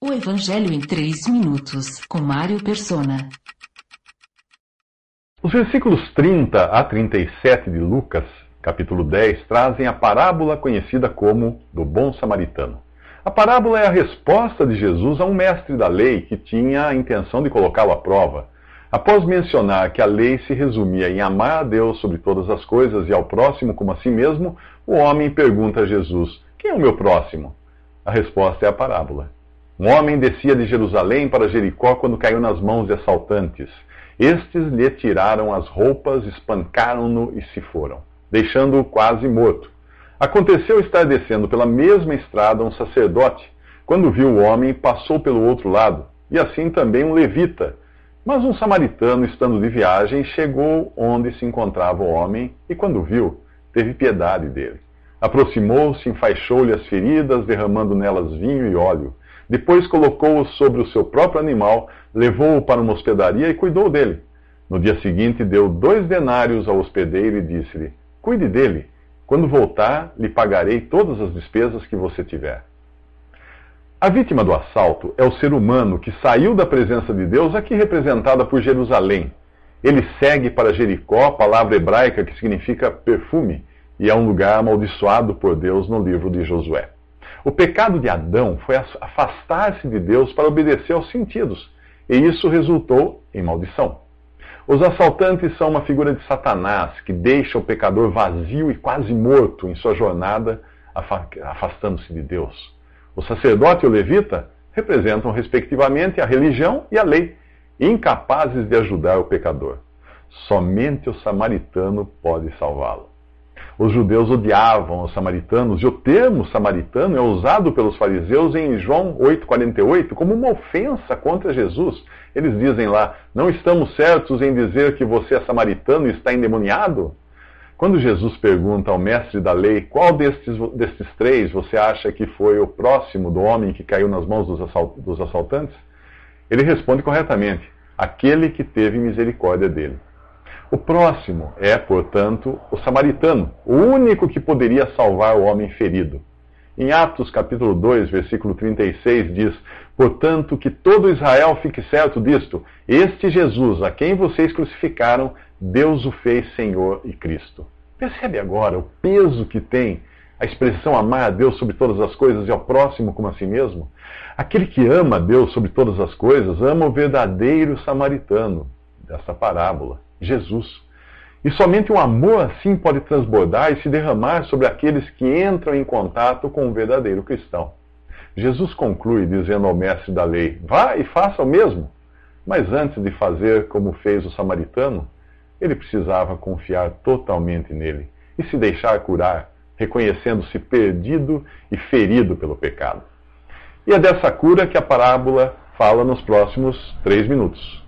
O Evangelho em 3 minutos, com Mário Persona. Os versículos 30 a 37 de Lucas, capítulo 10, trazem a parábola conhecida como do bom samaritano. A parábola é a resposta de Jesus a um mestre da lei que tinha a intenção de colocá-lo à prova. Após mencionar que a lei se resumia em amar a Deus sobre todas as coisas e ao próximo como a si mesmo, o homem pergunta a Jesus: Quem é o meu próximo? A resposta é a parábola. Um homem descia de Jerusalém para Jericó quando caiu nas mãos de assaltantes. Estes lhe tiraram as roupas, espancaram-no e se foram, deixando-o quase morto. Aconteceu estar descendo pela mesma estrada um sacerdote. Quando viu o homem, passou pelo outro lado, e assim também um levita. Mas um samaritano, estando de viagem, chegou onde se encontrava o homem e, quando viu, teve piedade dele. Aproximou-se, enfaixou-lhe as feridas, derramando nelas vinho e óleo. Depois colocou-o sobre o seu próprio animal, levou-o para uma hospedaria e cuidou dele. No dia seguinte, deu dois denários ao hospedeiro e disse-lhe: Cuide dele. Quando voltar, lhe pagarei todas as despesas que você tiver. A vítima do assalto é o ser humano que saiu da presença de Deus, aqui representada por Jerusalém. Ele segue para Jericó, palavra hebraica que significa perfume, e é um lugar amaldiçoado por Deus no livro de Josué. O pecado de Adão foi afastar-se de Deus para obedecer aos sentidos, e isso resultou em maldição. Os assaltantes são uma figura de Satanás que deixa o pecador vazio e quase morto em sua jornada, afastando-se de Deus. O sacerdote e o levita representam, respectivamente, a religião e a lei, incapazes de ajudar o pecador. Somente o samaritano pode salvá-lo. Os judeus odiavam os samaritanos, e o termo samaritano é usado pelos fariseus em João 8,48 como uma ofensa contra Jesus. Eles dizem lá: Não estamos certos em dizer que você é samaritano e está endemoniado? Quando Jesus pergunta ao mestre da lei qual destes, destes três você acha que foi o próximo do homem que caiu nas mãos dos, assalt, dos assaltantes, ele responde corretamente: aquele que teve misericórdia dele. O próximo é, portanto, o samaritano, o único que poderia salvar o homem ferido. Em Atos capítulo 2, versículo 36 diz: "Portanto, que todo Israel fique certo disto: este Jesus, a quem vocês crucificaram, Deus o fez Senhor e Cristo. Percebe agora o peso que tem a expressão amar a Deus sobre todas as coisas e ao próximo como a si mesmo? Aquele que ama a Deus sobre todas as coisas ama o verdadeiro samaritano dessa parábola, Jesus. E somente um amor assim pode transbordar e se derramar sobre aqueles que entram em contato com o verdadeiro cristão. Jesus conclui dizendo ao mestre da lei: Vá e faça o mesmo. Mas antes de fazer como fez o samaritano, ele precisava confiar totalmente nele e se deixar curar, reconhecendo-se perdido e ferido pelo pecado. E é dessa cura que a parábola fala nos próximos três minutos.